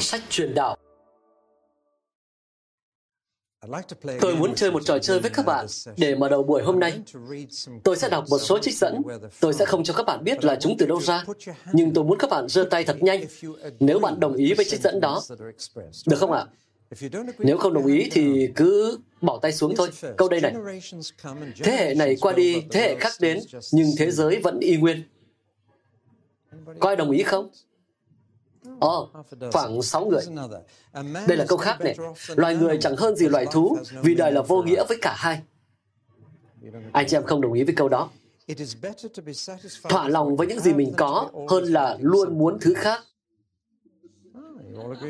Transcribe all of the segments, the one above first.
Sách truyền đạo Tôi muốn chơi một trò chơi với các bạn để mở đầu buổi hôm nay. Tôi sẽ đọc một số trích dẫn. Tôi sẽ không cho các bạn biết là chúng từ đâu ra, nhưng tôi muốn các bạn giơ tay thật nhanh nếu bạn đồng ý với trích dẫn đó. Được không ạ? Nếu không đồng ý thì cứ bỏ tay xuống thôi. Câu đây này. Thế hệ này qua đi, thế hệ khác đến, nhưng thế giới vẫn y nguyên. Có ai đồng ý không? Ồ, oh, khoảng 6 người. Đây là câu khác này. Loài người chẳng hơn gì loài thú, vì đời là vô nghĩa với cả hai. Anh chị em không đồng ý với câu đó. Thỏa lòng với những gì mình có hơn là luôn muốn thứ khác.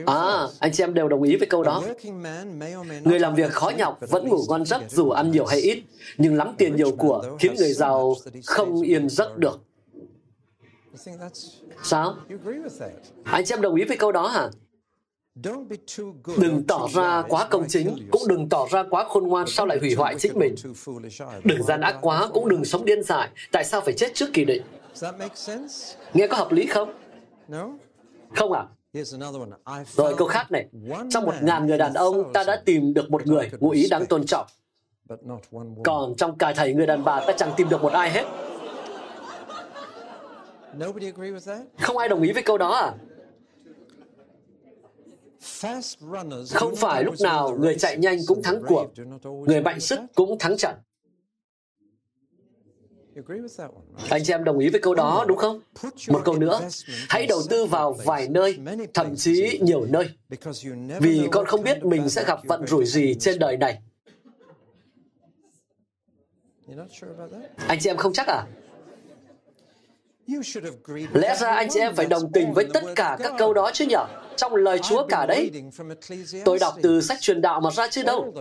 À, anh chị em đều đồng ý với câu đó. Người làm việc khó nhọc vẫn ngủ ngon giấc dù ăn nhiều hay ít, nhưng lắm tiền nhiều của khiến người giàu không yên giấc được. Sao? Anh chị em đồng ý với câu đó hả? Đừng tỏ ra quá công chính, cũng đừng tỏ ra quá khôn ngoan sao lại hủy hoại chính mình. Đừng gian ác quá, cũng đừng sống điên dại. Tại sao phải chết trước kỳ định? Nghe có hợp lý không? Không à? Rồi câu khác này. Trong một ngàn người đàn ông, ta đã tìm được một người ngụ ý đáng tôn trọng. Còn trong cả thầy người đàn bà, ta chẳng tìm được một ai hết. Không ai đồng ý với câu đó à? Không phải lúc nào người chạy nhanh cũng thắng cuộc, người mạnh sức cũng thắng trận. Anh chị em đồng ý với câu đó đúng không? Một câu nữa, hãy đầu tư vào vài nơi, thậm chí nhiều nơi, vì con không biết mình sẽ gặp vận rủi gì trên đời này. Anh chị em không chắc à? Lẽ ra anh chị em phải đồng tình với tất cả các câu đó chứ nhở? Trong lời Chúa cả đấy. Tôi đọc từ sách truyền đạo mà ra chứ đâu.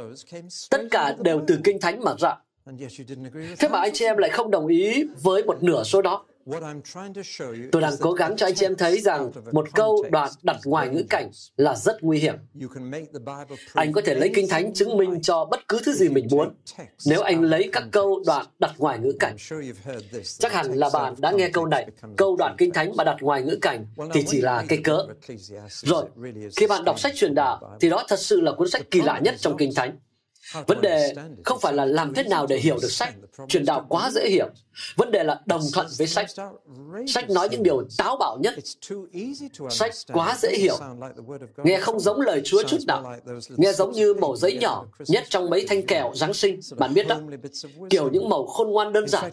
Tất cả đều từ Kinh Thánh mà ra. Thế mà anh chị em lại không đồng ý với một nửa số đó. Tôi đang cố gắng cho anh chị em thấy rằng một câu đoạn đặt ngoài ngữ cảnh là rất nguy hiểm. Anh có thể lấy Kinh Thánh chứng minh cho bất cứ thứ gì mình muốn nếu anh lấy các câu đoạn đặt ngoài ngữ cảnh. Chắc hẳn là bạn đã nghe câu này, câu đoạn Kinh Thánh mà đặt ngoài ngữ cảnh thì chỉ là cây cớ. Rồi, khi bạn đọc sách truyền đạo thì đó thật sự là cuốn sách kỳ lạ nhất trong Kinh Thánh. Vấn đề không phải là làm thế nào để hiểu được sách, truyền đạo quá dễ hiểu. Vấn đề là đồng thuận với sách. Sách nói những điều táo bạo nhất. Sách quá dễ hiểu. Nghe không giống lời Chúa chút nào. Nghe giống như mẩu giấy nhỏ, nhét trong mấy thanh kẹo Giáng sinh. Bạn biết đó. Kiểu những màu khôn ngoan đơn giản.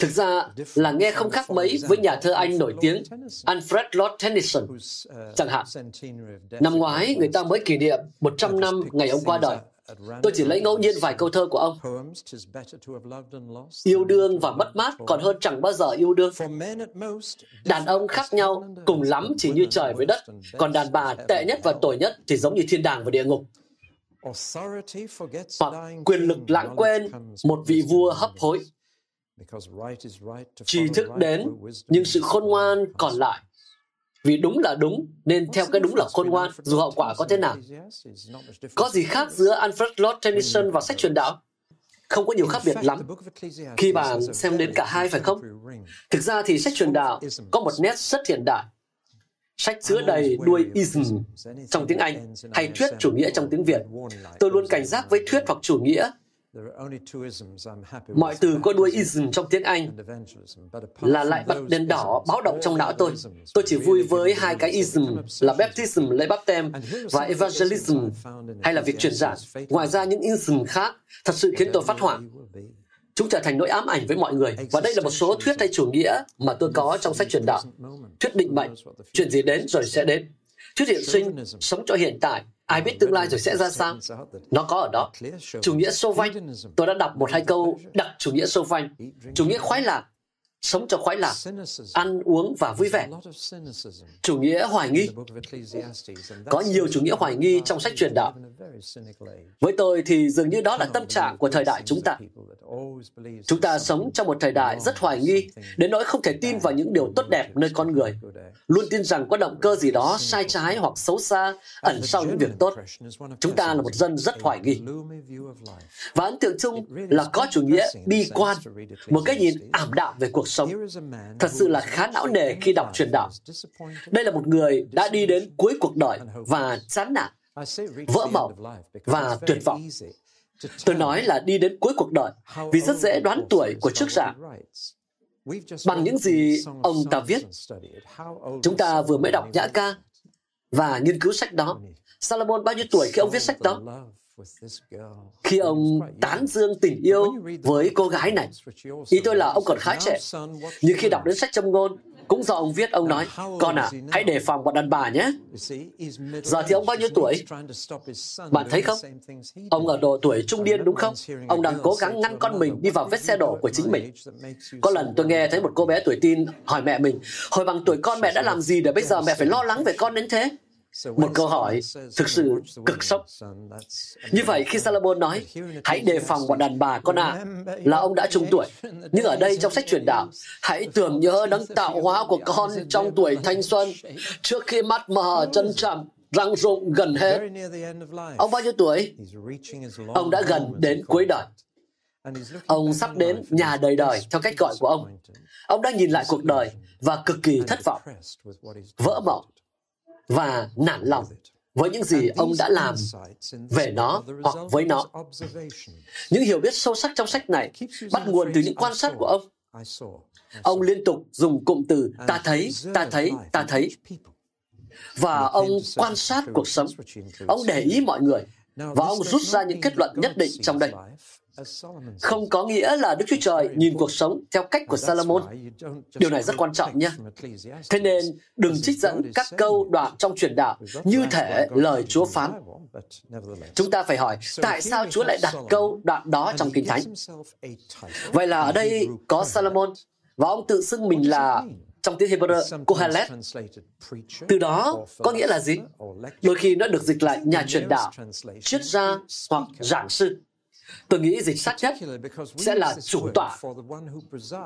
Thực ra là nghe không khác mấy với nhà thơ Anh nổi tiếng Alfred Lord Tennyson. Chẳng hạn, năm ngoái người ta mới kỷ niệm 100 năm ngày ông qua đời. Tôi chỉ lấy ngẫu nhiên vài câu thơ của ông. Yêu đương và mất mát còn hơn chẳng bao giờ yêu đương. Đàn ông khác nhau, cùng lắm chỉ như trời với đất. Còn đàn bà tệ nhất và tồi nhất thì giống như thiên đàng và địa ngục. Hoặc quyền lực lãng quên, một vị vua hấp hối. Tri thức đến, nhưng sự khôn ngoan còn lại vì đúng là đúng nên theo cái đúng là khôn ngoan dù hậu quả có thế nào. có gì khác giữa alfred lord tennyson và sách truyền đạo? Không có nhiều khác biệt lắm. khi bạn xem đến cả hai phải không? thực ra thì sách truyền đạo có một nét rất hiện đại. Sách chứa đầy đuôi ism trong tiếng Anh hay thuyết chủ nghĩa trong tiếng Việt. Tôi luôn cảnh giác với thuyết hoặc chủ nghĩa Mọi từ có đuôi ism trong tiếng Anh là lại bật đèn đỏ báo động trong não tôi. Tôi chỉ vui với hai cái ism là baptism lấy bắp tem và evangelism hay là việc truyền giảng. Ngoài ra những ism khác thật sự khiến tôi phát hoảng. Chúng trở thành nỗi ám ảnh với mọi người. Và đây là một số thuyết hay chủ nghĩa mà tôi có trong sách truyền đạo. Thuyết định mệnh, chuyện gì đến rồi sẽ đến. Thuyết hiện sinh, sống cho hiện tại, Ai biết tương lai rồi sẽ ra sao? Nó có ở đó. Chủ nghĩa Sô Vanh. Tôi đã đọc một hai câu đặc chủ nghĩa Sô Vanh. Chủ nghĩa khoái lạc. Sống cho khoái lạc, ăn uống và vui vẻ. Chủ nghĩa hoài nghi. Có nhiều chủ nghĩa hoài nghi trong sách truyền đạo. Với tôi thì dường như đó là tâm trạng của thời đại chúng ta. Chúng ta sống trong một thời đại rất hoài nghi, đến nỗi không thể tin vào những điều tốt đẹp nơi con người. Luôn tin rằng có động cơ gì đó sai trái hoặc xấu xa ẩn sau những việc tốt. Chúng ta là một dân rất hoài nghi. Và ấn tượng chung là có chủ nghĩa bi quan, một cái nhìn ảm đạm về cuộc sống. Thật sự là khá não nề khi đọc truyền đạo. Đây là một người đã đi đến cuối cuộc đời và chán nản, vỡ mộng và tuyệt vọng. Tôi nói là đi đến cuối cuộc đời vì rất dễ đoán tuổi của trước giả. Bằng những gì ông ta viết, chúng ta vừa mới đọc nhã ca và nghiên cứu sách đó. Salomon bao nhiêu tuổi khi ông viết sách đó? Khi ông tán dương tình yêu với cô gái này, ý tôi là ông còn khá trẻ. Nhưng khi đọc đến sách châm ngôn, cũng do ông viết, ông nói, con à, hãy đề phòng bọn đàn bà nhé. Giờ thì ông bao nhiêu tuổi? Bạn thấy không? Ông ở độ tuổi trung niên đúng không? Ông đang cố gắng ngăn con mình đi vào vết xe đổ của chính mình. Có lần tôi nghe thấy một cô bé tuổi tin hỏi mẹ mình, hồi bằng tuổi con mẹ đã làm gì để bây giờ mẹ phải lo lắng về con đến thế? Một câu hỏi thực sự cực sốc. Như vậy khi Salomon nói, hãy đề phòng bọn đàn bà con ạ, à, là ông đã trung tuổi. Nhưng ở đây trong sách truyền đạo, hãy tưởng nhớ đấng tạo hóa của con trong tuổi thanh xuân, trước khi mắt mờ chân chậm, răng rụng gần hết. Ông bao nhiêu tuổi? Ông đã gần đến cuối đời. Ông sắp đến nhà đời đời theo cách gọi của ông. Ông đang nhìn lại cuộc đời và cực kỳ thất vọng, vỡ mộng và nản lòng với những gì ông đã làm về nó hoặc với nó. Những hiểu biết sâu sắc trong sách này bắt nguồn từ những quan sát của ông. Ông liên tục dùng cụm từ ta thấy, ta thấy, ta thấy. Và ông quan sát cuộc sống. Ông để ý mọi người. Và ông rút ra những kết luận nhất định trong đây không có nghĩa là Đức Chúa Trời nhìn cuộc sống theo cách của Salomon. Điều này rất quan trọng nhé. Thế nên đừng trích dẫn các câu đoạn trong truyền đạo như thể lời Chúa phán. Chúng ta phải hỏi tại sao Chúa lại đặt câu đoạn đó trong Kinh Thánh. Vậy là ở đây có Salomon và ông tự xưng mình là trong tiếng Hebrew Kohelet. Từ đó có nghĩa là gì? Đôi khi nó được dịch lại nhà truyền đạo, triết gia hoặc giảng sư. Tôi nghĩ dịch sát nhất sẽ là chủ tọa,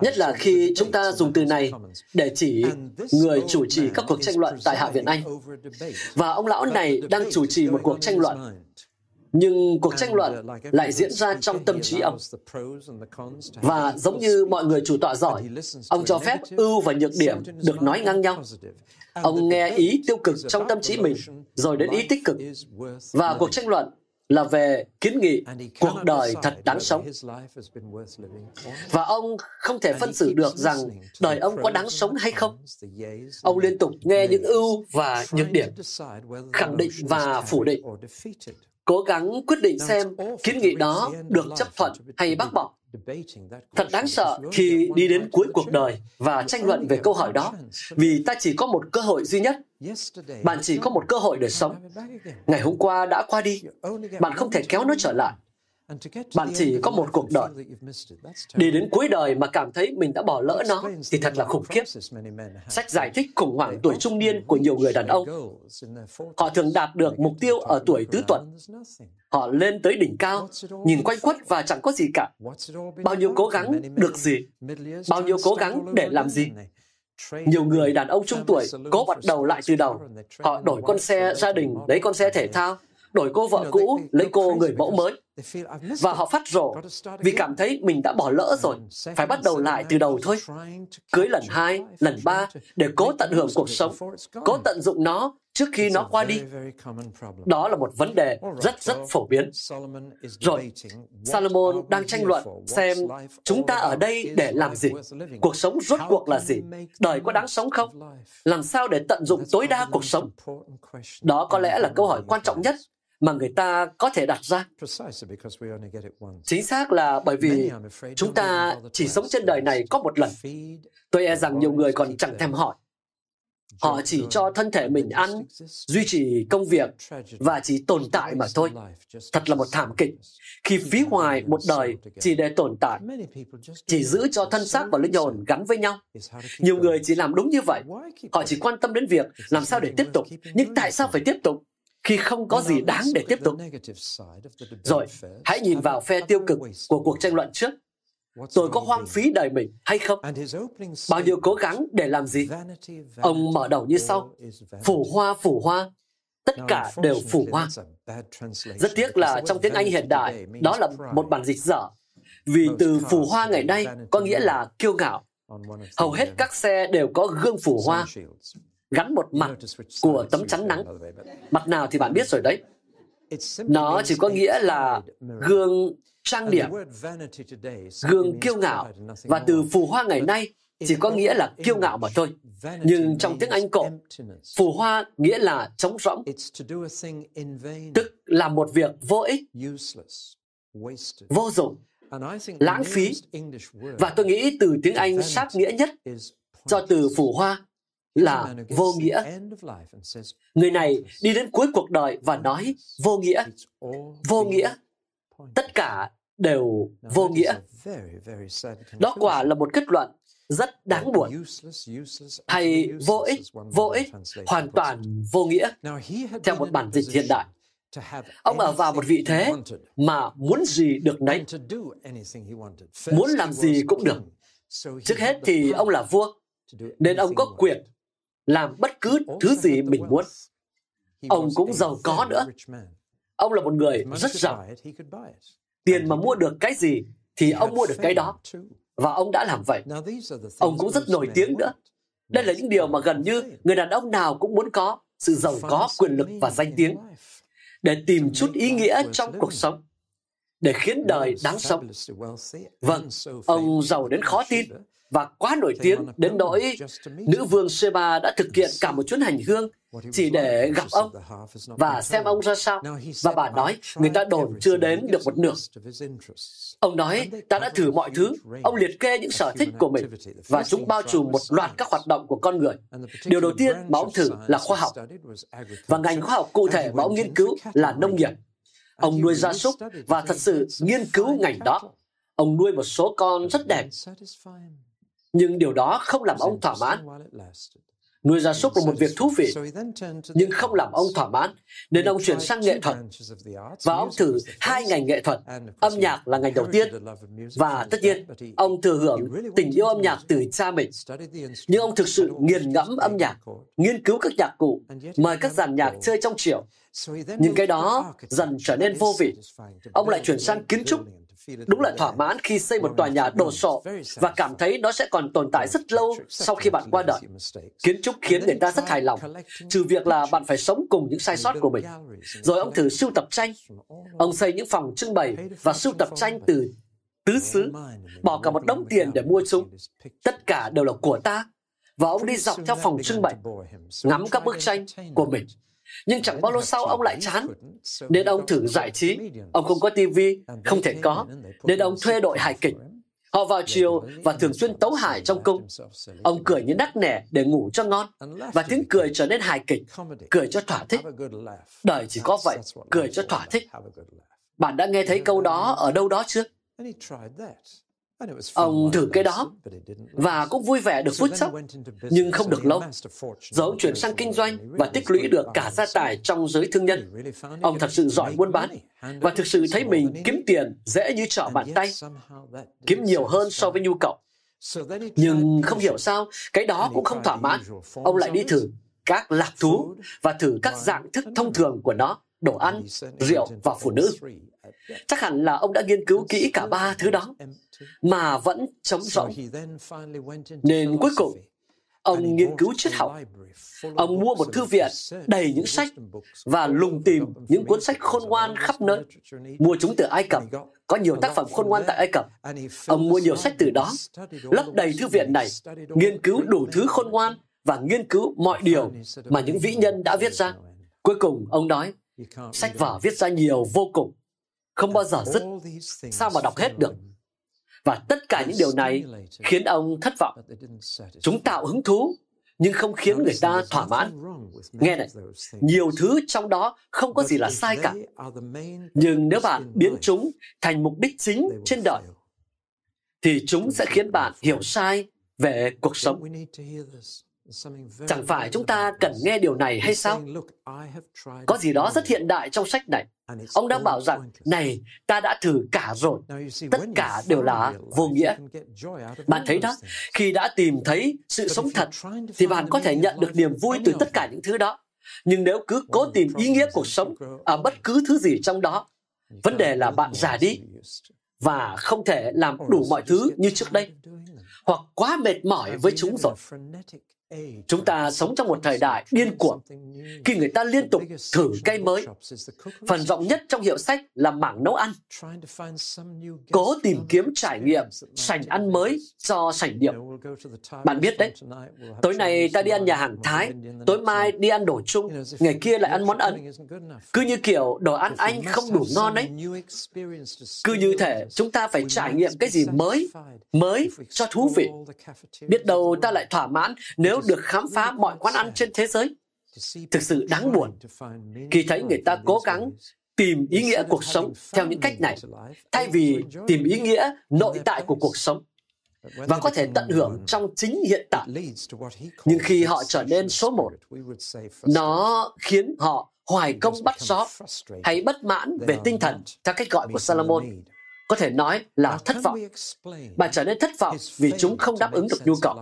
nhất là khi chúng ta dùng từ này để chỉ người chủ trì các cuộc tranh luận tại Hạ viện Anh. Và ông lão này đang chủ trì một cuộc tranh luận nhưng cuộc tranh luận lại diễn ra trong tâm trí ông. Và giống như mọi người chủ tọa giỏi, ông cho phép ưu và nhược điểm được nói ngang nhau. Ông nghe ý tiêu cực trong tâm trí mình, rồi đến ý tích cực. Và cuộc tranh luận là về kiến nghị cuộc đời thật đáng sống. Và ông không thể phân xử được rằng đời ông có đáng sống hay không. Ông liên tục nghe những ưu và nhược điểm, khẳng định và phủ định, cố gắng quyết định xem kiến nghị đó được chấp thuận hay bác bỏ. Thật đáng sợ khi đi đến cuối cuộc đời và tranh luận về câu hỏi đó, vì ta chỉ có một cơ hội duy nhất. Bạn chỉ có một cơ hội để sống. Ngày hôm qua đã qua đi, bạn không thể kéo nó trở lại. Bạn chỉ có một cuộc đời. Đi đến cuối đời mà cảm thấy mình đã bỏ lỡ nó thì thật là khủng khiếp. Sách giải thích khủng hoảng tuổi trung niên của nhiều người đàn ông. Họ thường đạt được mục tiêu ở tuổi tứ tuần. Họ lên tới đỉnh cao, nhìn quanh quất và chẳng có gì cả. Bao nhiêu cố gắng được gì? Bao nhiêu cố gắng để làm gì? Nhiều người đàn ông trung tuổi cố bắt đầu lại từ đầu. Họ đổi con xe gia đình, lấy con xe thể thao, đổi cô vợ cũ, lấy cô người mẫu mới. Và họ phát rổ vì cảm thấy mình đã bỏ lỡ rồi, phải bắt đầu lại từ đầu thôi. Cưới lần hai, lần ba để cố tận hưởng cuộc sống, cố tận dụng nó trước khi nó qua đi. Đó là một vấn đề rất rất phổ biến. Rồi, Salomon đang tranh luận xem chúng ta ở đây để làm gì? Cuộc sống rốt cuộc là gì? Đời có đáng sống không? Làm sao để tận dụng tối đa cuộc sống? Đó có lẽ là câu hỏi quan trọng nhất mà người ta có thể đặt ra. Chính xác là bởi vì chúng ta chỉ sống trên đời này có một lần. Tôi e rằng nhiều người còn chẳng thèm hỏi. Họ chỉ cho thân thể mình ăn, duy trì công việc và chỉ tồn tại mà thôi. Thật là một thảm kịch. Khi phí hoài một đời chỉ để tồn tại, chỉ giữ cho thân xác và linh hồn gắn với nhau. Nhiều người chỉ làm đúng như vậy. Họ chỉ quan tâm đến việc làm sao để tiếp tục. Nhưng tại sao phải tiếp tục? Khi không có gì đáng để tiếp tục. Rồi, hãy nhìn vào phe tiêu cực của cuộc tranh luận trước. Tôi có hoang phí đời mình hay không? Bao nhiêu cố gắng để làm gì? Ông mở đầu như sau. Phủ hoa, phủ hoa. Tất cả đều phủ hoa. Rất tiếc là trong tiếng Anh hiện đại, đó là một bản dịch dở. Vì từ phủ hoa ngày nay có nghĩa là kiêu ngạo. Hầu hết các xe đều có gương phủ hoa gắn một mặt của tấm chắn nắng. Mặt nào thì bạn biết rồi đấy. Nó chỉ có nghĩa là gương trang điểm, gương kiêu ngạo. Và từ phù hoa ngày nay chỉ có nghĩa là kiêu ngạo mà thôi. Nhưng trong tiếng Anh cổ, phù hoa nghĩa là trống rỗng, tức là một việc vô ích, vô dụng, lãng phí. Và tôi nghĩ từ tiếng Anh sát nghĩa nhất cho từ phù hoa là vô nghĩa. Người này đi đến cuối cuộc đời và nói vô nghĩa, vô nghĩa. Tất cả đều vô nghĩa. Đó quả là một kết luận rất đáng buồn. Hay vô ích, vô ích, hoàn toàn vô nghĩa, theo một bản dịch hiện đại. Ông ở vào một vị thế mà muốn gì được nấy. Muốn làm gì cũng được. Trước hết thì ông là vua, nên ông có quyền làm bất cứ thứ gì mình muốn. Ông cũng giàu có nữa. Ông là một người rất giàu. Tiền mà mua được cái gì thì ông mua được cái đó. Và ông đã làm vậy. Ông cũng rất nổi tiếng nữa. Đây là những điều mà gần như người đàn ông nào cũng muốn có, sự giàu có, quyền lực và danh tiếng. Để tìm chút ý nghĩa trong cuộc sống, để khiến đời đáng sống. Vâng, ông giàu đến khó tin, và quá nổi tiếng đến nỗi nữ vương Sheba đã thực hiện cả một chuyến hành hương chỉ để gặp ông và xem ông ra sao. Và bà nói, người ta đồn chưa đến được một nửa. Ông nói, ta đã thử mọi thứ. Ông liệt kê những sở thích của mình và chúng bao trùm một loạt các hoạt động của con người. Điều đầu tiên mà ông thử là khoa học. Và ngành khoa học cụ thể mà ông nghiên cứu là nông nghiệp. Ông nuôi gia súc và thật sự nghiên cứu ngành đó. Ông nuôi một số con rất đẹp nhưng điều đó không làm ông thỏa mãn. Nuôi gia súc là một việc thú vị, nhưng không làm ông thỏa mãn, nên ông chuyển sang nghệ thuật. Và ông thử hai ngành nghệ thuật. Âm nhạc là ngành đầu tiên, và tất nhiên, ông thừa hưởng tình yêu âm nhạc từ cha mình. Nhưng ông thực sự nghiền ngẫm âm nhạc, nghiên cứu các nhạc cụ, mời các dàn nhạc chơi trong chiều. Nhưng cái đó dần trở nên vô vị. Ông lại chuyển sang kiến trúc Đúng là thỏa mãn khi xây một tòa nhà đồ sộ và cảm thấy nó sẽ còn tồn tại rất lâu sau khi bạn qua đời. Kiến trúc khiến người ta rất hài lòng, trừ việc là bạn phải sống cùng những sai sót của mình. Rồi ông thử sưu tập tranh. Ông xây những phòng trưng bày và sưu tập tranh từ tứ xứ, bỏ cả một đống tiền để mua chúng. Tất cả đều là của ta. Và ông đi dọc theo phòng trưng bày, ngắm các bức tranh của mình nhưng chẳng bao lâu sau ông lại chán, nên ông thử giải trí. Ông không có tivi, không thể có, nên ông thuê đội hài kịch. Họ vào chiều và thường xuyên tấu hài trong cung. Ông cười như đắc nẻ để ngủ cho ngon, và tiếng cười trở nên hài kịch, cười cho thỏa thích. Đời chỉ có vậy, cười cho thỏa thích. Bạn đã nghe thấy câu đó ở đâu đó chưa? Ông thử cái đó. và cũng vui vẻ được phút chốc, nhưng không được lâu. Giờ ông chuyển sang kinh doanh và tích lũy được cả gia tài trong giới thương nhân. Ông thật sự giỏi buôn bán và thực sự thấy mình kiếm tiền dễ như trở bàn tay, kiếm nhiều hơn so với nhu cầu. Nhưng không hiểu sao, cái đó cũng không thỏa mãn. Ông lại đi thử các lạc thú và thử các dạng thức thông thường của nó, đồ ăn, rượu và phụ nữ. Chắc hẳn là ông đã nghiên cứu kỹ cả ba thứ đó mà vẫn trống rỗng. Nên cuối cùng, ông nghiên cứu triết học. Ông mua một thư viện đầy những sách và lùng tìm những cuốn sách khôn ngoan khắp nơi. Mua chúng từ Ai Cập. Có nhiều tác phẩm khôn ngoan tại Ai Cập. Ông mua nhiều sách từ đó, lấp đầy thư viện này, nghiên cứu đủ thứ khôn ngoan và nghiên cứu mọi điều mà những vĩ nhân đã viết ra. Cuối cùng, ông nói, sách vở viết ra nhiều vô cùng, không bao giờ dứt. Sao mà đọc hết được? Và tất cả những điều này khiến ông thất vọng. Chúng tạo hứng thú, nhưng không khiến người ta thỏa mãn. Nghe này, nhiều thứ trong đó không có gì là sai cả. Nhưng nếu bạn biến chúng thành mục đích chính trên đời, thì chúng sẽ khiến bạn hiểu sai về cuộc sống. Chẳng phải chúng ta cần nghe điều này hay sao? Có gì đó rất hiện đại trong sách này. Ông đang bảo rằng, này, ta đã thử cả rồi. Tất cả đều là vô nghĩa. Bạn thấy đó, khi đã tìm thấy sự sống thật, thì bạn có thể nhận được niềm vui từ tất cả những thứ đó. Nhưng nếu cứ cố tìm ý nghĩa cuộc sống ở bất cứ thứ gì trong đó, vấn đề là bạn già đi và không thể làm đủ mọi thứ như trước đây hoặc quá mệt mỏi với chúng rồi Chúng ta sống trong một thời đại điên cuồng, khi người ta liên tục thử cây mới. Phần rộng nhất trong hiệu sách là mảng nấu ăn. Cố tìm kiếm trải nghiệm sành ăn mới cho sành điệu. Bạn biết đấy, tối nay ta đi ăn nhà hàng Thái, tối mai đi ăn đồ Trung, ngày kia lại ăn món Ấn. Cứ như kiểu đồ ăn Anh không đủ ngon ấy. Cứ như thể chúng ta phải trải nghiệm cái gì mới, mới cho thú vị. Biết đâu ta lại thỏa mãn nếu được khám phá mọi quán ăn trên thế giới. Thực sự đáng buồn khi thấy người ta cố gắng tìm ý nghĩa cuộc sống theo những cách này, thay vì tìm ý nghĩa nội tại của cuộc sống và có thể tận hưởng trong chính hiện tại. Nhưng khi họ trở nên số một, nó khiến họ hoài công bắt gió hay bất mãn về tinh thần theo cách gọi của Salomon có thể nói là thất vọng. Bạn trở nên thất vọng vì chúng không đáp ứng được nhu cầu.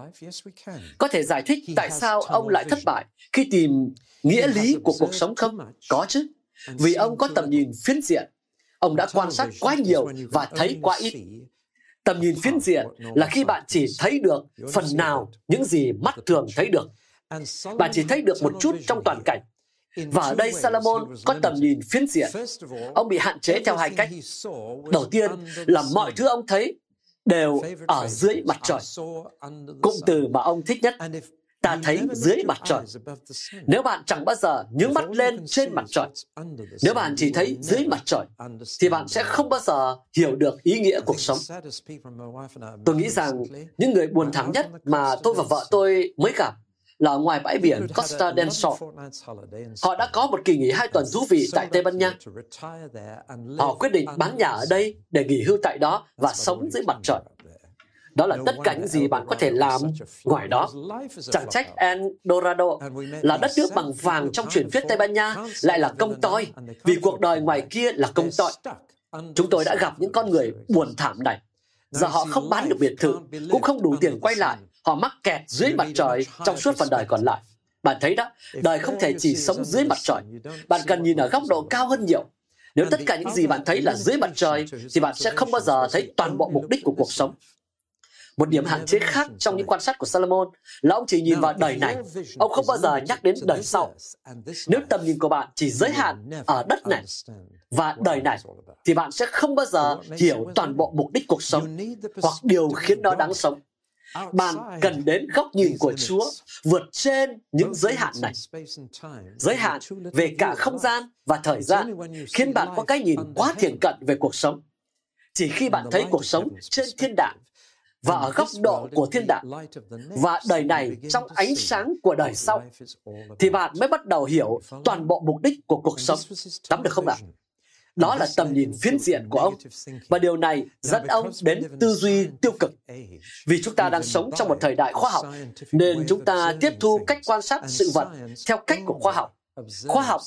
Có thể giải thích tại sao ông lại thất bại khi tìm nghĩa lý của cuộc sống không? Có chứ. Vì ông có tầm nhìn phiến diện. Ông đã quan sát quá nhiều và thấy quá ít. Tầm nhìn phiến diện là khi bạn chỉ thấy được phần nào những gì mắt thường thấy được. Bạn chỉ thấy được một chút trong toàn cảnh và ở đây Salomon có tầm nhìn phiến diện. Ông bị hạn chế theo hai cách. Đầu tiên là mọi thứ ông thấy đều ở dưới mặt trời. Cụm từ mà ông thích nhất ta thấy dưới mặt trời. Nếu bạn chẳng bao giờ nhướng mắt lên trên mặt trời, nếu bạn chỉ thấy dưới mặt trời, thì bạn sẽ không bao giờ hiểu được ý nghĩa cuộc sống. Tôi nghĩ rằng những người buồn thảm nhất mà tôi và vợ tôi mới gặp là ngoài bãi biển Costa del Sol. Họ đã có một kỳ nghỉ hai tuần thú vị tại Tây Ban Nha. Họ quyết định bán nhà ở đây để nghỉ hưu tại đó và sống dưới mặt trời. Đó là tất cả những gì bạn có thể làm ngoài đó. Chẳng trách El Dorado là đất nước bằng vàng trong truyền thuyết Tây Ban Nha lại là công toi, vì cuộc đời ngoài kia là công toi. Chúng tôi đã gặp những con người buồn thảm này. Giờ họ không bán được biệt thự, cũng không đủ tiền quay lại Họ mắc kẹt dưới mặt trời trong suốt phần đời còn lại. Bạn thấy đó, đời không thể chỉ sống dưới mặt trời. Bạn cần nhìn ở góc độ cao hơn nhiều. Nếu tất cả những gì bạn thấy là dưới mặt trời, thì bạn sẽ không bao giờ thấy toàn bộ mục đích của cuộc sống. Một điểm hạn chế khác trong những quan sát của Solomon là ông chỉ nhìn vào đời này. Ông không bao giờ nhắc đến đời sau. Nếu tầm nhìn của bạn chỉ giới hạn ở đất này và đời này, thì bạn sẽ không bao giờ hiểu toàn bộ mục đích cuộc sống hoặc điều khiến nó đáng sống. Bạn cần đến góc nhìn của Chúa vượt trên những giới hạn này. Giới hạn về cả không gian và thời gian khiến bạn có cái nhìn quá thiển cận về cuộc sống. Chỉ khi bạn thấy cuộc sống trên thiên đàng và ở góc độ của thiên đàng và đời này trong ánh sáng của đời sau thì bạn mới bắt đầu hiểu toàn bộ mục đích của cuộc sống. Nắm được không ạ? Đó là tầm nhìn phiến diện của ông. Và điều này dẫn ông đến tư duy tiêu cực. Vì chúng ta đang sống trong một thời đại khoa học, nên chúng ta tiếp thu cách quan sát sự vật theo cách của khoa học. Khoa học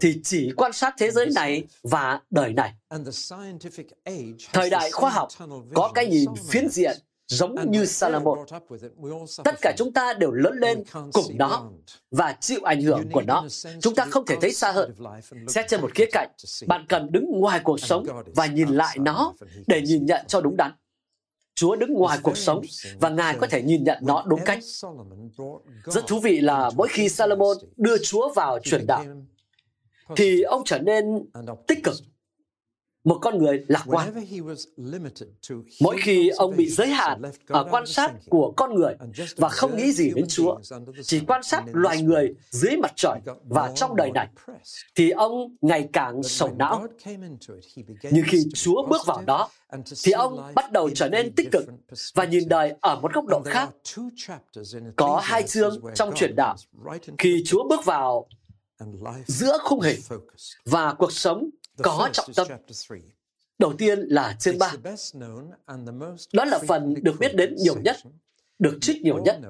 thì chỉ quan sát thế giới này và đời này. Thời đại khoa học có cái nhìn phiến diện giống như Salomon. Tất cả chúng ta đều lớn lên cùng nó và chịu ảnh hưởng của nó. Chúng ta không thể thấy xa hơn. Xét trên một khía cạnh, bạn cần đứng ngoài cuộc sống và nhìn lại nó để nhìn nhận cho đúng đắn. Chúa đứng ngoài cuộc sống và Ngài có thể nhìn nhận nó đúng cách. Rất thú vị là mỗi khi Salomon đưa Chúa vào truyền đạo, thì ông trở nên tích cực một con người lạc quan. Mỗi khi ông bị giới hạn ở quan sát của con người và không nghĩ gì đến Chúa, chỉ quan sát loài người dưới mặt trời và trong đời này, thì ông ngày càng sầu não. Nhưng khi Chúa bước vào đó, thì ông bắt đầu trở nên tích cực và nhìn đời ở một góc độ khác. Có hai chương trong truyền đạo. Khi Chúa bước vào giữa khung hình và cuộc sống có trọng tâm. Đầu tiên là chương 3. Đó là phần được biết đến nhiều nhất, được trích nhiều nhất.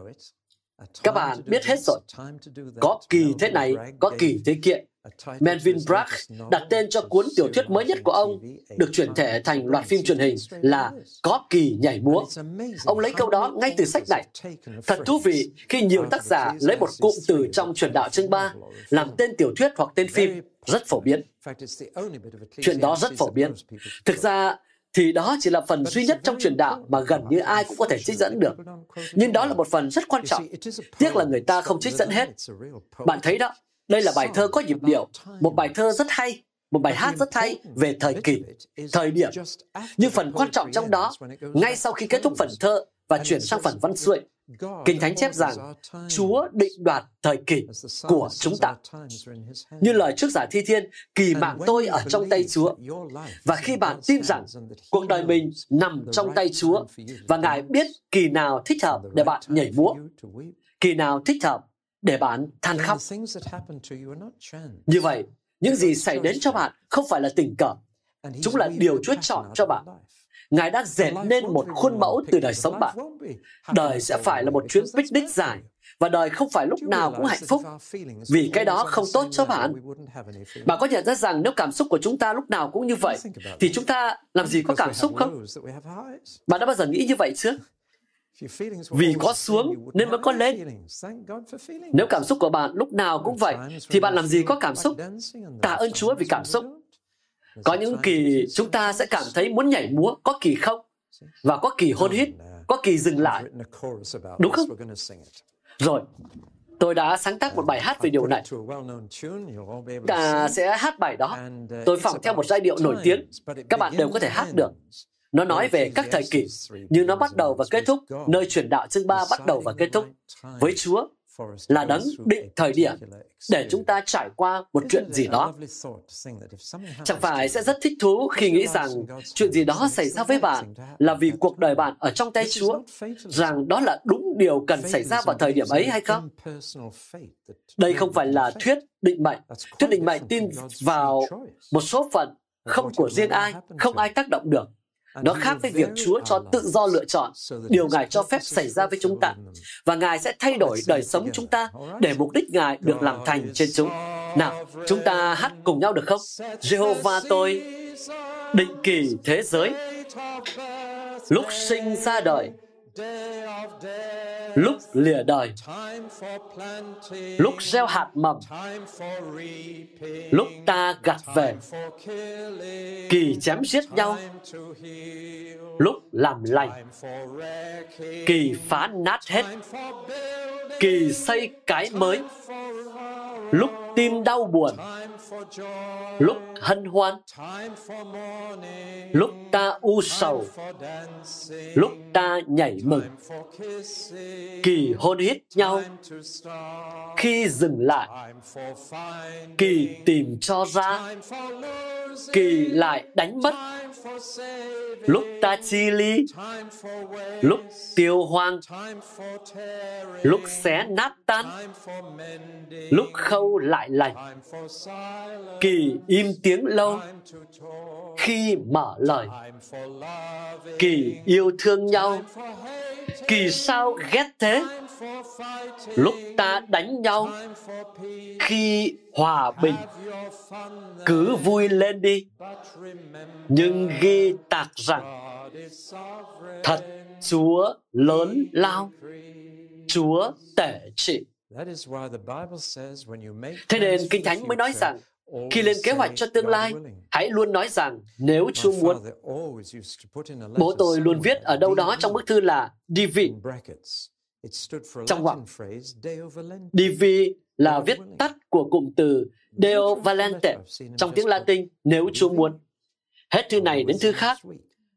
Các bạn biết hết rồi. Có kỳ thế này, có kỳ thế kia. Melvin Bragg đặt tên cho cuốn tiểu thuyết mới nhất của ông, được chuyển thể thành loạt phim truyền hình là Có kỳ nhảy múa. Ông lấy câu đó ngay từ sách này. Thật thú vị khi nhiều tác giả lấy một cụm từ trong truyền đạo chương 3 làm tên tiểu thuyết hoặc tên phim rất phổ biến. Chuyện đó rất phổ biến. Thực ra, thì đó chỉ là phần duy nhất trong truyền đạo mà gần như ai cũng có thể trích dẫn được. Nhưng đó là một phần rất quan trọng. Tiếc là người ta không trích dẫn hết. Bạn thấy đó, đây là bài thơ có nhịp điệu, một bài thơ rất hay, một bài hát rất hay về thời kỳ, thời điểm. Nhưng phần quan trọng trong đó, ngay sau khi kết thúc phần thơ và chuyển sang phần văn xuôi, Kinh Thánh chép rằng Chúa định đoạt thời kỳ của chúng ta. Như lời trước giả thi thiên, kỳ mạng tôi ở trong tay Chúa. Và khi bạn tin rằng cuộc đời mình nằm trong tay Chúa và Ngài biết kỳ nào thích hợp để bạn nhảy múa, kỳ nào thích hợp để bạn than khóc. Như vậy, những gì xảy đến cho bạn không phải là tình cờ. Chúng là điều Chúa chọn cho bạn. Ngài đã dệt nên một khuôn mẫu từ đời sống bạn. Đời sẽ phải là một chuyến picnic dài, và đời không phải lúc nào cũng hạnh phúc, vì cái đó không tốt cho bạn. Bạn có nhận ra rằng nếu cảm xúc của chúng ta lúc nào cũng như vậy, thì chúng ta làm gì có cảm xúc không? Bạn đã bao giờ nghĩ như vậy chưa? Vì có xuống nên mới có lên. Nếu cảm xúc của bạn lúc nào cũng vậy, thì bạn làm gì có cảm xúc? Tạ ơn Chúa vì cảm xúc. Có những kỳ chúng ta sẽ cảm thấy muốn nhảy múa, có kỳ không? Và có kỳ hôn hít, có kỳ dừng lại. Đúng không? Rồi, tôi đã sáng tác một bài hát về điều này. Cả sẽ hát bài đó. Tôi phỏng theo một giai điệu nổi tiếng. Các bạn đều có thể hát được. Nó nói về các thời kỳ, nhưng nó bắt đầu và kết thúc, nơi truyền đạo chương 3 bắt đầu và kết thúc với Chúa là đấng định thời điểm để chúng ta trải qua một chuyện gì đó. Chẳng phải sẽ rất thích thú khi nghĩ rằng chuyện gì đó xảy ra với bạn là vì cuộc đời bạn ở trong tay Chúa, rằng đó là đúng điều cần xảy ra vào thời điểm ấy hay không? Đây không phải là thuyết định mệnh. Thuyết định mệnh tin vào một số phận không của riêng ai, không ai tác động được. Nó khác với việc Chúa cho tự do lựa chọn, điều Ngài cho phép xảy ra với chúng ta. Và Ngài sẽ thay đổi đời sống chúng ta để mục đích Ngài được làm thành trên chúng. Nào, chúng ta hát cùng nhau được không? Jehovah tôi định kỳ thế giới lúc sinh ra đời lúc lìa đời. Lúc gieo hạt mầm. Lúc ta gặt về. Kỳ chém giết nhau. Lúc làm lành. Kỳ phá nát hết. Kỳ xây cái mới. Lúc tim đau buồn. Lúc hân hoan, lúc ta u sầu, lúc ta nhảy mừng, kỳ hôn hít nhau. Khi dừng lại, kỳ tìm cho ra, kỳ lại đánh mất. Lúc ta chi ly, lúc tiêu hoang, lúc xé nát tan, lúc khâu lại lành. Kỳ im tiếng lâu khi mở lời. Kỳ yêu thương nhau, kỳ sao ghét thế? Lúc ta đánh nhau, khi hòa bình, cứ vui lên đi. Nhưng ghi tạc rằng, thật chúa lớn lao, chúa tể trị thế nên kinh thánh mới nói rằng khi lên kế hoạch cho tương lai hãy luôn nói rằng nếu chúa muốn. Bố tôi luôn viết ở đâu đó trong bức thư là DV trong ngoặc DV là viết tắt của cụm từ Deo Valente trong tiếng Latin nếu Chúa muốn. Hết thư này đến thư khác,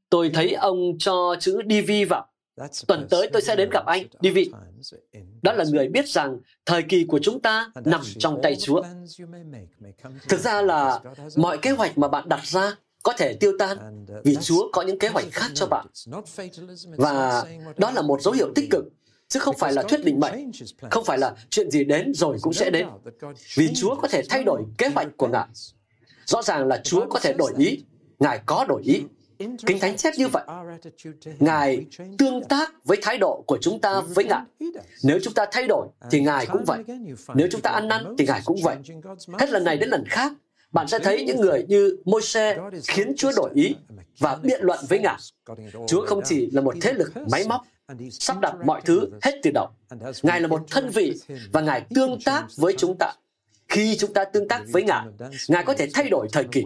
tôi thấy ông cho chữ DV vào. Tuần tới tôi sẽ đến gặp anh, DV. Đó là người biết rằng thời kỳ của chúng ta nằm trong tay Chúa. Thực ra là mọi kế hoạch mà bạn đặt ra có thể tiêu tan vì Chúa có những kế hoạch khác cho bạn. Và đó là một dấu hiệu tích cực chứ không phải là thuyết định mệnh, không phải là chuyện gì đến rồi cũng sẽ đến. Vì Chúa có thể thay đổi kế hoạch của Ngài. Rõ ràng là Chúa có thể đổi ý, Ngài có đổi ý. Kinh Thánh chép như vậy. Ngài tương tác với thái độ của chúng ta với Ngài. Nếu chúng ta thay đổi, thì Ngài cũng vậy. Nếu chúng ta ăn năn, thì Ngài cũng vậy. Hết lần này đến lần khác, bạn sẽ thấy những người như Môi-se khiến Chúa đổi ý và biện luận với Ngài. Chúa không chỉ là một thế lực máy móc, sắp đặt mọi thứ hết từ đầu. Ngài là một thân vị và Ngài tương tác với chúng ta. Khi chúng ta tương tác với Ngài, Ngài có thể thay đổi thời kỳ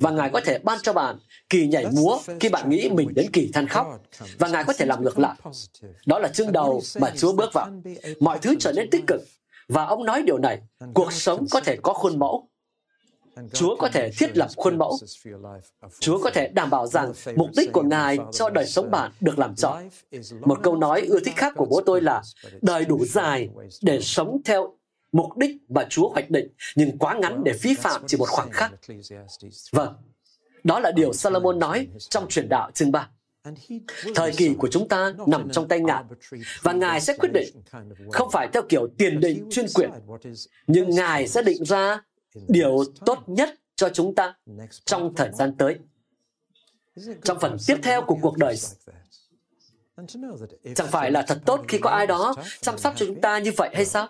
và Ngài có thể ban cho bạn kỳ nhảy múa khi bạn nghĩ mình đến kỳ than khóc. Và Ngài có thể làm ngược lại. Đó là chương đầu mà Chúa bước vào. Mọi thứ trở nên tích cực. và ông nói điều này, cuộc sống có thể có khuôn mẫu. Chúa có thể thiết lập khuôn mẫu. Chúa có thể đảm bảo rằng mục đích của Ngài cho đời sống bạn được làm trọn. Một câu nói ưa thích khác của bố tôi là đời đủ dài để sống theo mục đích mà Chúa hoạch định, nhưng quá ngắn để vi phạm chỉ một khoảng khắc. Vâng, đó là điều Solomon nói trong truyền đạo chương 3. Thời kỳ của chúng ta nằm trong tay Ngài, và Ngài sẽ quyết định, không phải theo kiểu tiền định chuyên quyền, nhưng Ngài sẽ định ra điều tốt nhất cho chúng ta trong thời gian tới. Trong phần tiếp theo của cuộc đời, chẳng phải là thật tốt khi có ai đó chăm sóc cho chúng ta như vậy hay sao?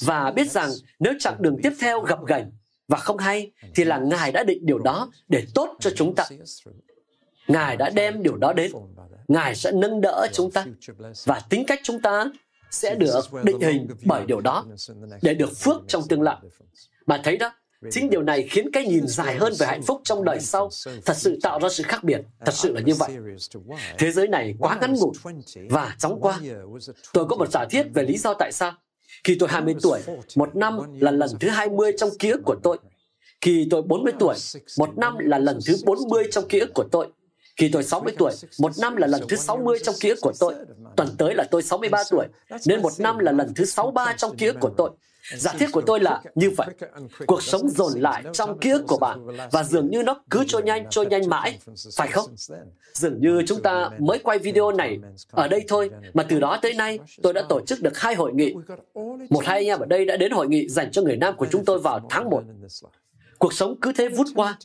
Và biết rằng nếu chặng đường tiếp theo gặp gành và không hay, thì là Ngài đã định điều đó để tốt cho chúng ta. Ngài đã đem điều đó đến. Ngài sẽ nâng đỡ chúng ta. Và tính cách chúng ta sẽ được định hình bởi điều đó để được phước trong tương lai. Bạn thấy đó, chính điều này khiến cái nhìn dài hơn về hạnh phúc trong đời sau thật sự tạo ra sự khác biệt. Thật sự là như vậy. Thế giới này quá ngắn ngủn và chóng qua. Tôi có một giả thiết về lý do tại sao. Khi tôi 20 tuổi, một năm là lần thứ 20 trong ký ức của tôi. Khi tôi 40 tuổi, một năm là lần thứ 40 trong ký ức của tôi. Khi tôi 60 tuổi, một năm là lần thứ 60 trong ký ức của tôi. Tuần tới là tôi 63 tuổi, nên một năm là lần thứ 63 trong ký ức của tôi. Giả thiết của tôi là như vậy. Cuộc sống dồn lại trong ký ức của bạn và dường như nó cứ trôi nhanh, trôi nhanh mãi, phải không? Dường như chúng ta mới quay video này ở đây thôi, mà từ đó tới nay tôi đã tổ chức được hai hội nghị. Một hai anh em ở đây đã đến hội nghị dành cho người Nam của chúng tôi vào tháng 1. Cuộc sống cứ thế vút qua,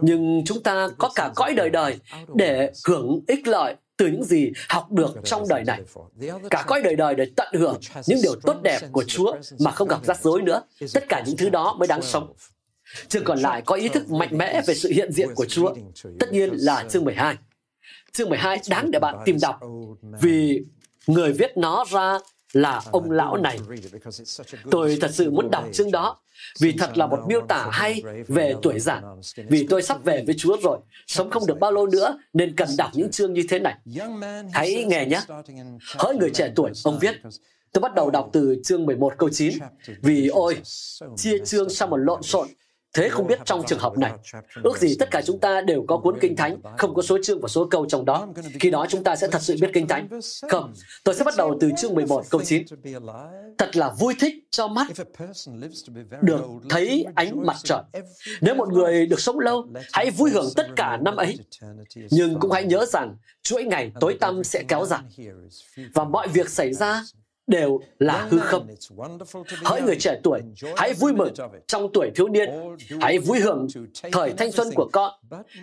nhưng chúng ta có cả cõi đời đời để hưởng ích lợi từ những gì học được trong đời này. Cả cõi đời đời để tận hưởng những điều tốt đẹp của Chúa mà không gặp rắc rối nữa. Tất cả những thứ đó mới đáng sống. Chương còn lại có ý thức mạnh mẽ về sự hiện diện của Chúa. Tất nhiên là chương 12. Chương 12 đáng để bạn tìm đọc vì người viết nó ra là ông lão này. Tôi thật sự muốn đọc chương đó vì thật là một miêu tả hay về tuổi già. Vì tôi sắp về với Chúa rồi, sống không được bao lâu nữa nên cần đọc những chương như thế này. Hãy nghe nhé. Hỡi người trẻ tuổi, ông viết, Tôi bắt đầu đọc từ chương 11 câu 9. Vì ôi, chia chương sao một lộn xộn, Thế không biết trong trường hợp này, ước gì tất cả chúng ta đều có cuốn kinh thánh, không có số chương và số câu trong đó. Khi đó chúng ta sẽ thật sự biết kinh thánh. Không, tôi sẽ bắt đầu từ chương 11 câu 9. Thật là vui thích cho mắt được thấy ánh mặt trời. Nếu một người được sống lâu, hãy vui hưởng tất cả năm ấy. Nhưng cũng hãy nhớ rằng chuỗi ngày tối tăm sẽ kéo dài. Và mọi việc xảy ra đều là hư không. Hỡi người trẻ tuổi, hãy vui mừng trong tuổi thiếu niên, hãy vui hưởng thời thanh xuân của con,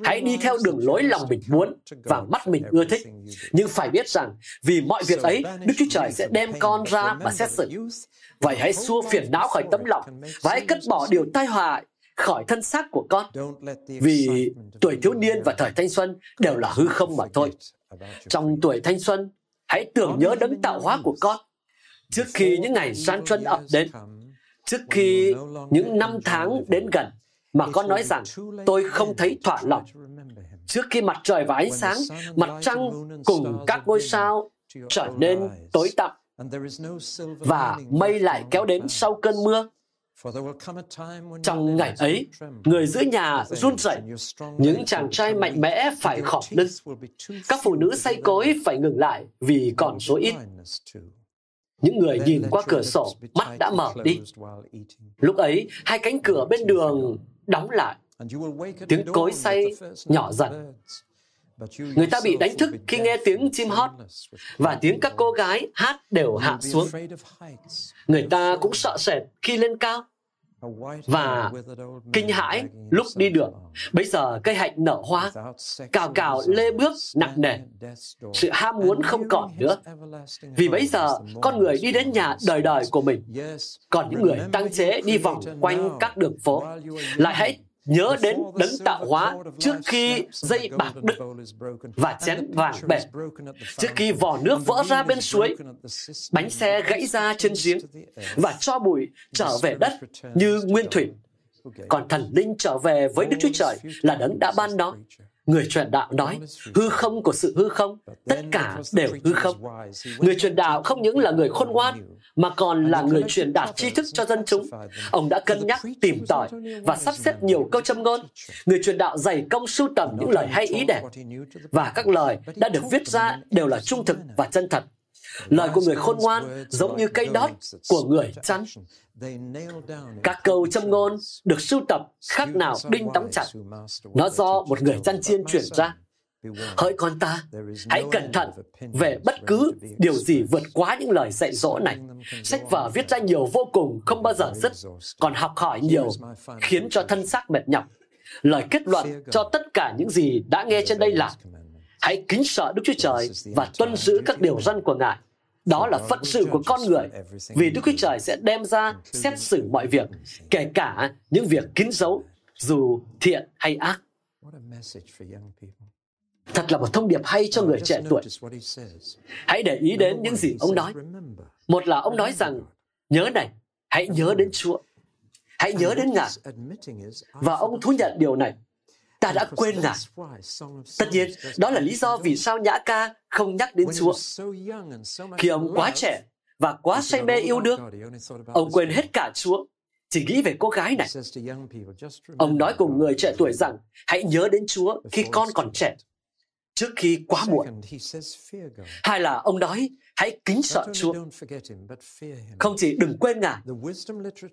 hãy đi theo đường lối lòng mình muốn và mắt mình ưa thích. Nhưng phải biết rằng, vì mọi việc ấy, Đức Chúa Trời sẽ đem con ra và xét xử. Vậy hãy xua phiền não khỏi tấm lòng và hãy cất bỏ điều tai họa khỏi thân xác của con. Vì tuổi thiếu niên và thời thanh xuân đều là hư không mà thôi. Trong tuổi thanh xuân, hãy tưởng nhớ đấng tạo hóa của con trước khi những ngày gian xuân ập đến, trước khi những năm tháng đến gần, mà con nói rằng tôi không thấy thỏa lòng. Trước khi mặt trời và ánh sáng, mặt trăng cùng các ngôi sao trở nên tối tăm và mây lại kéo đến sau cơn mưa Trong ngày ấy, người giữ nhà run rẩy, những chàng trai mạnh mẽ phải khọp lưng, các phụ nữ say cối phải ngừng lại vì còn số ít. Những người nhìn qua cửa sổ, mắt đã mở đi. Lúc ấy, hai cánh cửa bên đường đóng lại. Tiếng cối say nhỏ dần. Người ta bị đánh thức khi nghe tiếng chim hót và tiếng các cô gái hát đều hạ xuống. Người ta cũng sợ sệt khi lên cao và kinh hãi lúc đi đường. Bây giờ cây hạnh nở hoa, cào cào lê bước nặng nề. Sự ham muốn không còn nữa. Vì bây giờ con người đi đến nhà đời đời của mình. Còn những người tăng chế đi vòng quanh các đường phố. Lại hãy nhớ đến đấng tạo hóa trước khi dây bạc đứt và chén vàng bể, trước khi vò nước vỡ ra bên suối, bánh xe gãy ra trên giếng và cho bụi trở về đất như nguyên thủy. Còn thần linh trở về với Đức Chúa Trời là đấng đã ban nó. Người truyền đạo nói, hư không của sự hư không, tất cả đều hư không. Người truyền đạo không những là người khôn ngoan, mà còn là người truyền đạt tri thức cho dân chúng. Ông đã cân nhắc, tìm tòi và sắp xếp nhiều câu châm ngôn. Người truyền đạo dày công sưu tầm những lời hay ý đẹp. Và các lời đã được viết ra đều là trung thực và chân thật. Lời của người khôn ngoan giống như cây đót của người chăn. Các câu châm ngôn được sưu tập khác nào đinh đóng chặt. Nó do một người chăn chiên chuyển ra. Hỡi con ta, hãy cẩn thận về bất cứ điều gì vượt quá những lời dạy dỗ này. Sách vở viết ra nhiều vô cùng, không bao giờ dứt, còn học hỏi nhiều, khiến cho thân xác mệt nhọc. Lời kết luận cho tất cả những gì đã nghe trên đây là hãy kính sợ Đức Chúa Trời và tuân giữ các điều răn của Ngài. Đó là phận sự của con người, vì Đức Chúa Trời sẽ đem ra xét xử mọi việc, kể cả những việc kín dấu, dù thiện hay ác. Thật là một thông điệp hay cho người trẻ tuổi. Hãy để ý đến những gì ông nói. Một là ông nói rằng, nhớ này, hãy nhớ đến Chúa. Hãy nhớ đến Ngài. Và ông thú nhận điều này. Ta đã quên Ngài. Tất nhiên, đó là lý do vì sao Nhã ca không nhắc đến Chúa. Khi ông quá trẻ và quá say mê yêu đương, ông quên hết cả Chúa chỉ nghĩ về cô gái này. Ông nói cùng người trẻ tuổi rằng, hãy nhớ đến Chúa khi con còn trẻ trước khi quá muộn. Hai là ông nói, hãy kính sợ Chúa. Không chỉ đừng quên Ngài,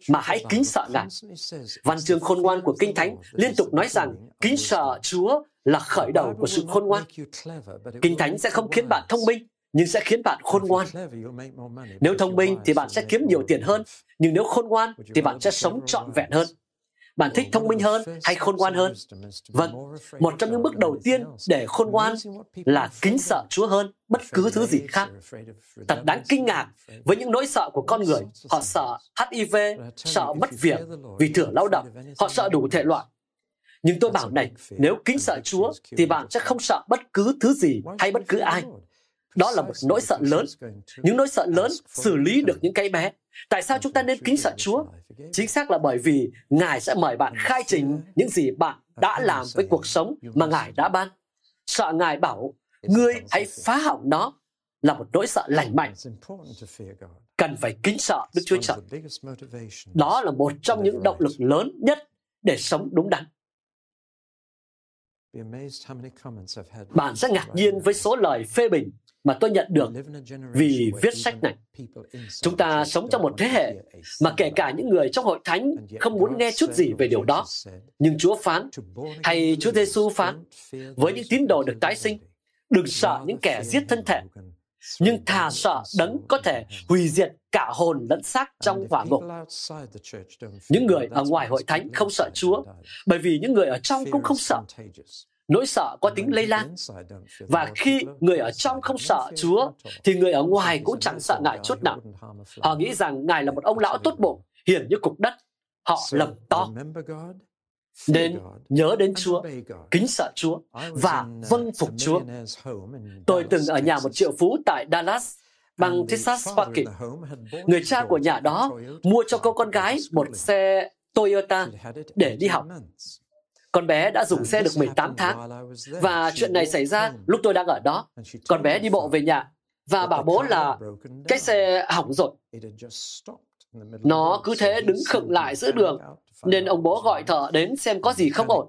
mà hãy kính sợ Ngài. Văn chương khôn ngoan của Kinh Thánh liên tục nói rằng kính sợ Chúa là khởi đầu của sự khôn ngoan. Kinh Thánh sẽ không khiến bạn thông minh, nhưng sẽ khiến bạn khôn ngoan. Nếu thông minh thì bạn sẽ kiếm nhiều tiền hơn, nhưng nếu khôn ngoan thì bạn sẽ sống trọn vẹn hơn. Bạn thích thông minh hơn hay khôn ngoan hơn? Vâng, một trong những bước đầu tiên để khôn ngoan là kính sợ Chúa hơn bất cứ thứ gì khác. Thật đáng kinh ngạc với những nỗi sợ của con người. Họ sợ HIV, sợ mất việc vì thửa lao động. Họ sợ đủ thể loại. Nhưng tôi bảo này, nếu kính sợ Chúa thì bạn sẽ không sợ bất cứ thứ gì hay bất cứ ai. Đó là một nỗi sợ lớn. Những nỗi sợ lớn xử lý được những cái bé. Tại sao chúng ta nên kính sợ Chúa? Chính xác là bởi vì Ngài sẽ mời bạn khai trình những gì bạn đã làm với cuộc sống mà Ngài đã ban. Sợ Ngài bảo, ngươi hãy phá hỏng nó là một nỗi sợ lành mạnh. Cần phải kính sợ Đức Chúa Trời. Đó là một trong những động lực lớn nhất để sống đúng đắn. Bạn sẽ ngạc nhiên với số lời phê bình mà tôi nhận được vì viết sách này. Chúng ta sống trong một thế hệ mà kể cả những người trong hội thánh không muốn nghe chút gì về điều đó. Nhưng Chúa phán, hay Chúa Giêsu phán, với những tín đồ được tái sinh, đừng sợ những kẻ giết thân thể, nhưng thà sợ đấng có thể hủy diệt cả hồn lẫn xác trong hỏa ngục. Những người ở ngoài hội thánh không sợ Chúa, bởi vì những người ở trong cũng không sợ. Nỗi sợ có tính lây lan. Và khi người ở trong không sợ Chúa, thì người ở ngoài cũng chẳng sợ Ngài chút nào. Họ nghĩ rằng Ngài là một ông lão tốt bụng, hiền như cục đất. Họ lầm to. Nên nhớ đến Chúa, kính sợ Chúa và vâng phục Chúa. Tôi từng ở nhà một triệu phú tại Dallas, bang Texas, Kỳ. Người cha của nhà đó mua cho cô con gái một xe Toyota để đi học. Con bé đã dùng xe được 18 tháng. Và chuyện này xảy ra lúc tôi đang ở đó. Con bé đi bộ về nhà và bảo bố là cái xe hỏng rồi. Nó cứ thế đứng khựng lại giữa đường, nên ông bố gọi thợ đến xem có gì không ổn.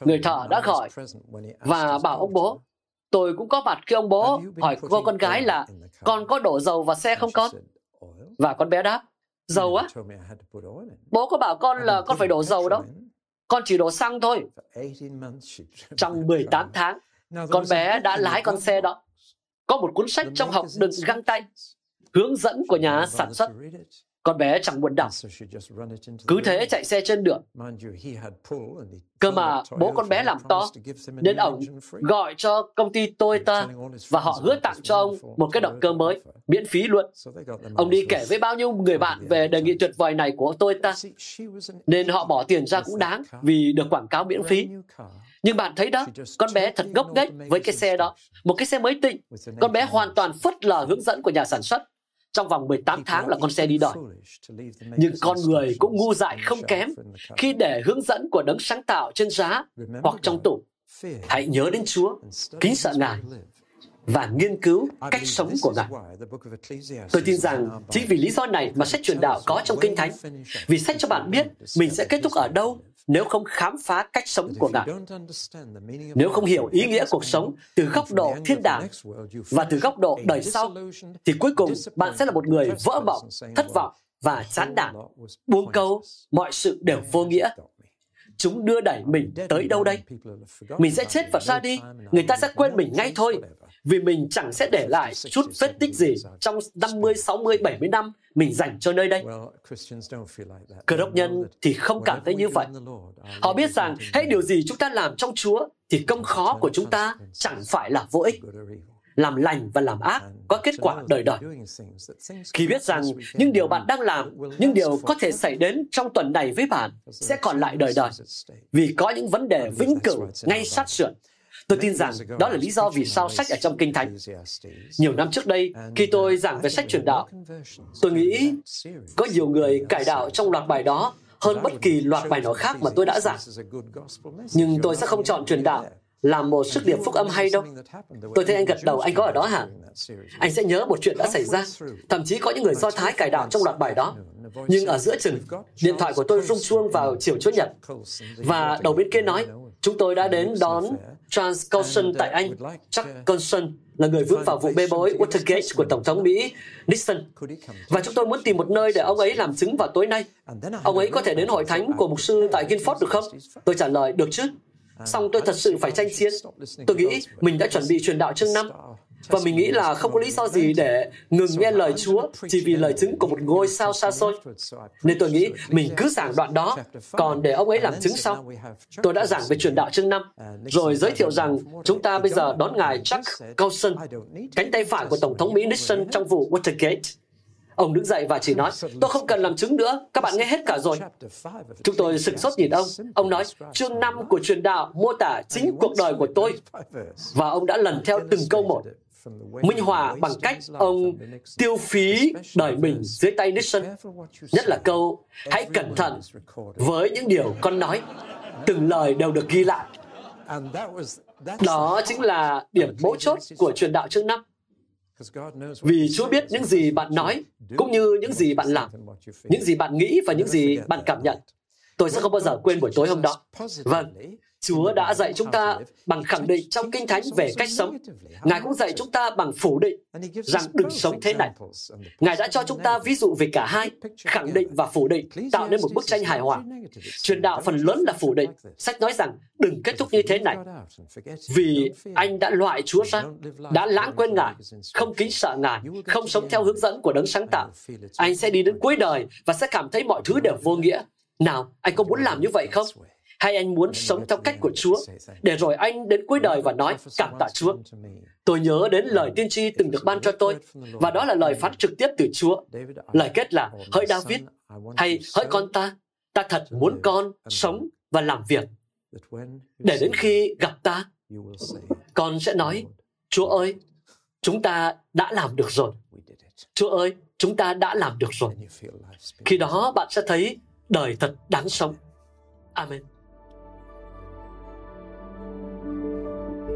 Người thợ đã gọi và bảo ông bố, tôi cũng có mặt khi ông bố hỏi cô con gái là con có đổ dầu vào xe không con? Và con bé đáp, dầu á? Bố có bảo con là con phải đổ dầu đâu. Con chỉ đổ xăng thôi. Trong 18 tháng, con bé đã lái con xe đó. Có một cuốn sách trong hộp đựng găng tay, hướng dẫn của nhà sản xuất. Con bé chẳng buồn đọc. Cứ thế chạy xe trên đường. Cơ mà bố con bé làm to, nên ông gọi cho công ty Toyota và họ hứa tặng cho ông một cái động cơ mới, miễn phí luôn. Ông đi kể với bao nhiêu người bạn về đề nghị tuyệt vời này của Toyota, nên họ bỏ tiền ra cũng đáng vì được quảng cáo miễn phí. Nhưng bạn thấy đó, con bé thật ngốc nghếch với cái xe đó. Một cái xe mới tịnh. Con bé hoàn toàn phớt lờ hướng dẫn của nhà sản xuất. Trong vòng 18 tháng là con xe đi đòi. Nhưng con người cũng ngu dại không kém khi để hướng dẫn của đấng sáng tạo trên giá hoặc trong tủ. Hãy nhớ đến Chúa, kính sợ Ngài và nghiên cứu cách sống của Ngài. Tôi tin rằng chính vì lý do này mà sách truyền đạo có trong Kinh Thánh. Vì sách cho bạn biết mình sẽ kết thúc ở đâu nếu không khám phá cách sống của Ngài. Nếu không hiểu ý nghĩa cuộc sống từ góc độ thiên đàng và từ góc độ đời sau, thì cuối cùng bạn sẽ là một người vỡ mộng, thất vọng và chán nản, buông câu, mọi sự đều vô nghĩa. Chúng đưa đẩy mình tới đâu đây? Mình sẽ chết và ra đi, người ta sẽ quên mình ngay thôi vì mình chẳng sẽ để lại chút vết tích gì trong 50, 60, 70 năm mình dành cho nơi đây. Cơ đốc nhân thì không cảm thấy như vậy. Họ biết rằng hãy điều gì chúng ta làm trong Chúa thì công khó của chúng ta chẳng phải là vô ích. Làm lành và làm ác có kết quả đời đời. Khi biết rằng những điều bạn đang làm, những điều có thể xảy đến trong tuần này với bạn sẽ còn lại đời đời. Vì có những vấn đề vĩnh cửu ngay sát sườn Tôi tin rằng đó là lý do vì sao sách ở trong Kinh Thánh. Nhiều năm trước đây, khi tôi giảng về sách truyền đạo, tôi nghĩ có nhiều người cải đạo trong loạt bài đó hơn bất kỳ loạt bài nào khác mà tôi đã giảng. Nhưng tôi sẽ không chọn truyền đạo làm một sức điểm phúc âm hay đâu. Tôi thấy anh gật đầu, anh có ở đó hả? Anh sẽ nhớ một chuyện đã xảy ra. Thậm chí có những người Do Thái cải đạo trong loạt bài đó. Nhưng ở giữa chừng, điện thoại của tôi rung chuông vào chiều Chúa Nhật. Và đầu bên kia nói, chúng tôi đã đến đón Charles Colson tại Anh. Chuck Colson là người vướng vào vụ bê bối Watergate của Tổng thống Mỹ Nixon. Và chúng tôi muốn tìm một nơi để ông ấy làm chứng vào tối nay. Ông ấy có thể đến hội thánh của mục sư tại Guilford được không? Tôi trả lời, được chứ. Xong tôi thật sự phải tranh chiến. Tôi nghĩ mình đã chuẩn bị truyền đạo chương năm và mình nghĩ là không có lý do gì để ngừng nghe lời Chúa chỉ vì lời chứng của một ngôi sao xa xôi. Nên tôi nghĩ mình cứ giảng đoạn đó, còn để ông ấy làm chứng sau. Tôi đã giảng về truyền đạo chương 5, rồi giới thiệu rằng chúng ta bây giờ đón ngài Chuck Colson, cánh tay phải của Tổng thống Mỹ Nixon trong vụ Watergate. Ông đứng dậy và chỉ nói, tôi không cần làm chứng nữa, các bạn nghe hết cả rồi. Chúng tôi sửng sốt nhìn ông. Ông nói, chương 5 của truyền đạo mô tả chính cuộc đời của tôi. Và ông đã lần theo từng câu một minh họa bằng cách ông tiêu phí đời mình dưới tay Nixon. Nhất là câu, hãy cẩn thận với những điều con nói. Từng lời đều được ghi lại. Đó chính là điểm mấu chốt của truyền đạo chương 5. Vì Chúa biết những gì bạn nói, cũng như những gì bạn làm, những gì bạn nghĩ và những gì bạn cảm nhận. Tôi sẽ không bao giờ quên buổi tối hôm đó. Vâng, Chúa đã dạy chúng ta bằng khẳng định trong Kinh Thánh về cách sống. Ngài cũng dạy chúng ta bằng phủ định rằng đừng sống thế này. Ngài đã cho chúng ta ví dụ về cả hai, khẳng định và phủ định, tạo nên một bức tranh hài hòa. Truyền đạo phần lớn là phủ định. Sách nói rằng đừng kết thúc như thế này. Vì anh đã loại Chúa ra, đã lãng quên Ngài, không kính sợ Ngài, không sống theo hướng dẫn của đấng sáng tạo. Anh sẽ đi đến cuối đời và sẽ cảm thấy mọi thứ đều vô nghĩa. Nào, anh có muốn làm như vậy không? Hay anh muốn sống theo cách của Chúa, để rồi anh đến cuối đời và nói cảm tạ Chúa. Tôi nhớ đến lời tiên tri từng được ban cho tôi, và đó là lời phán trực tiếp từ Chúa. Lời kết là, hỡi David, hay hỡi con ta, ta thật muốn con sống và làm việc, để đến khi gặp ta, con sẽ nói, Chúa ơi, chúng ta đã làm được rồi. Chúa ơi, chúng ta đã làm được rồi. Khi đó bạn sẽ thấy đời thật đáng sống. Amen.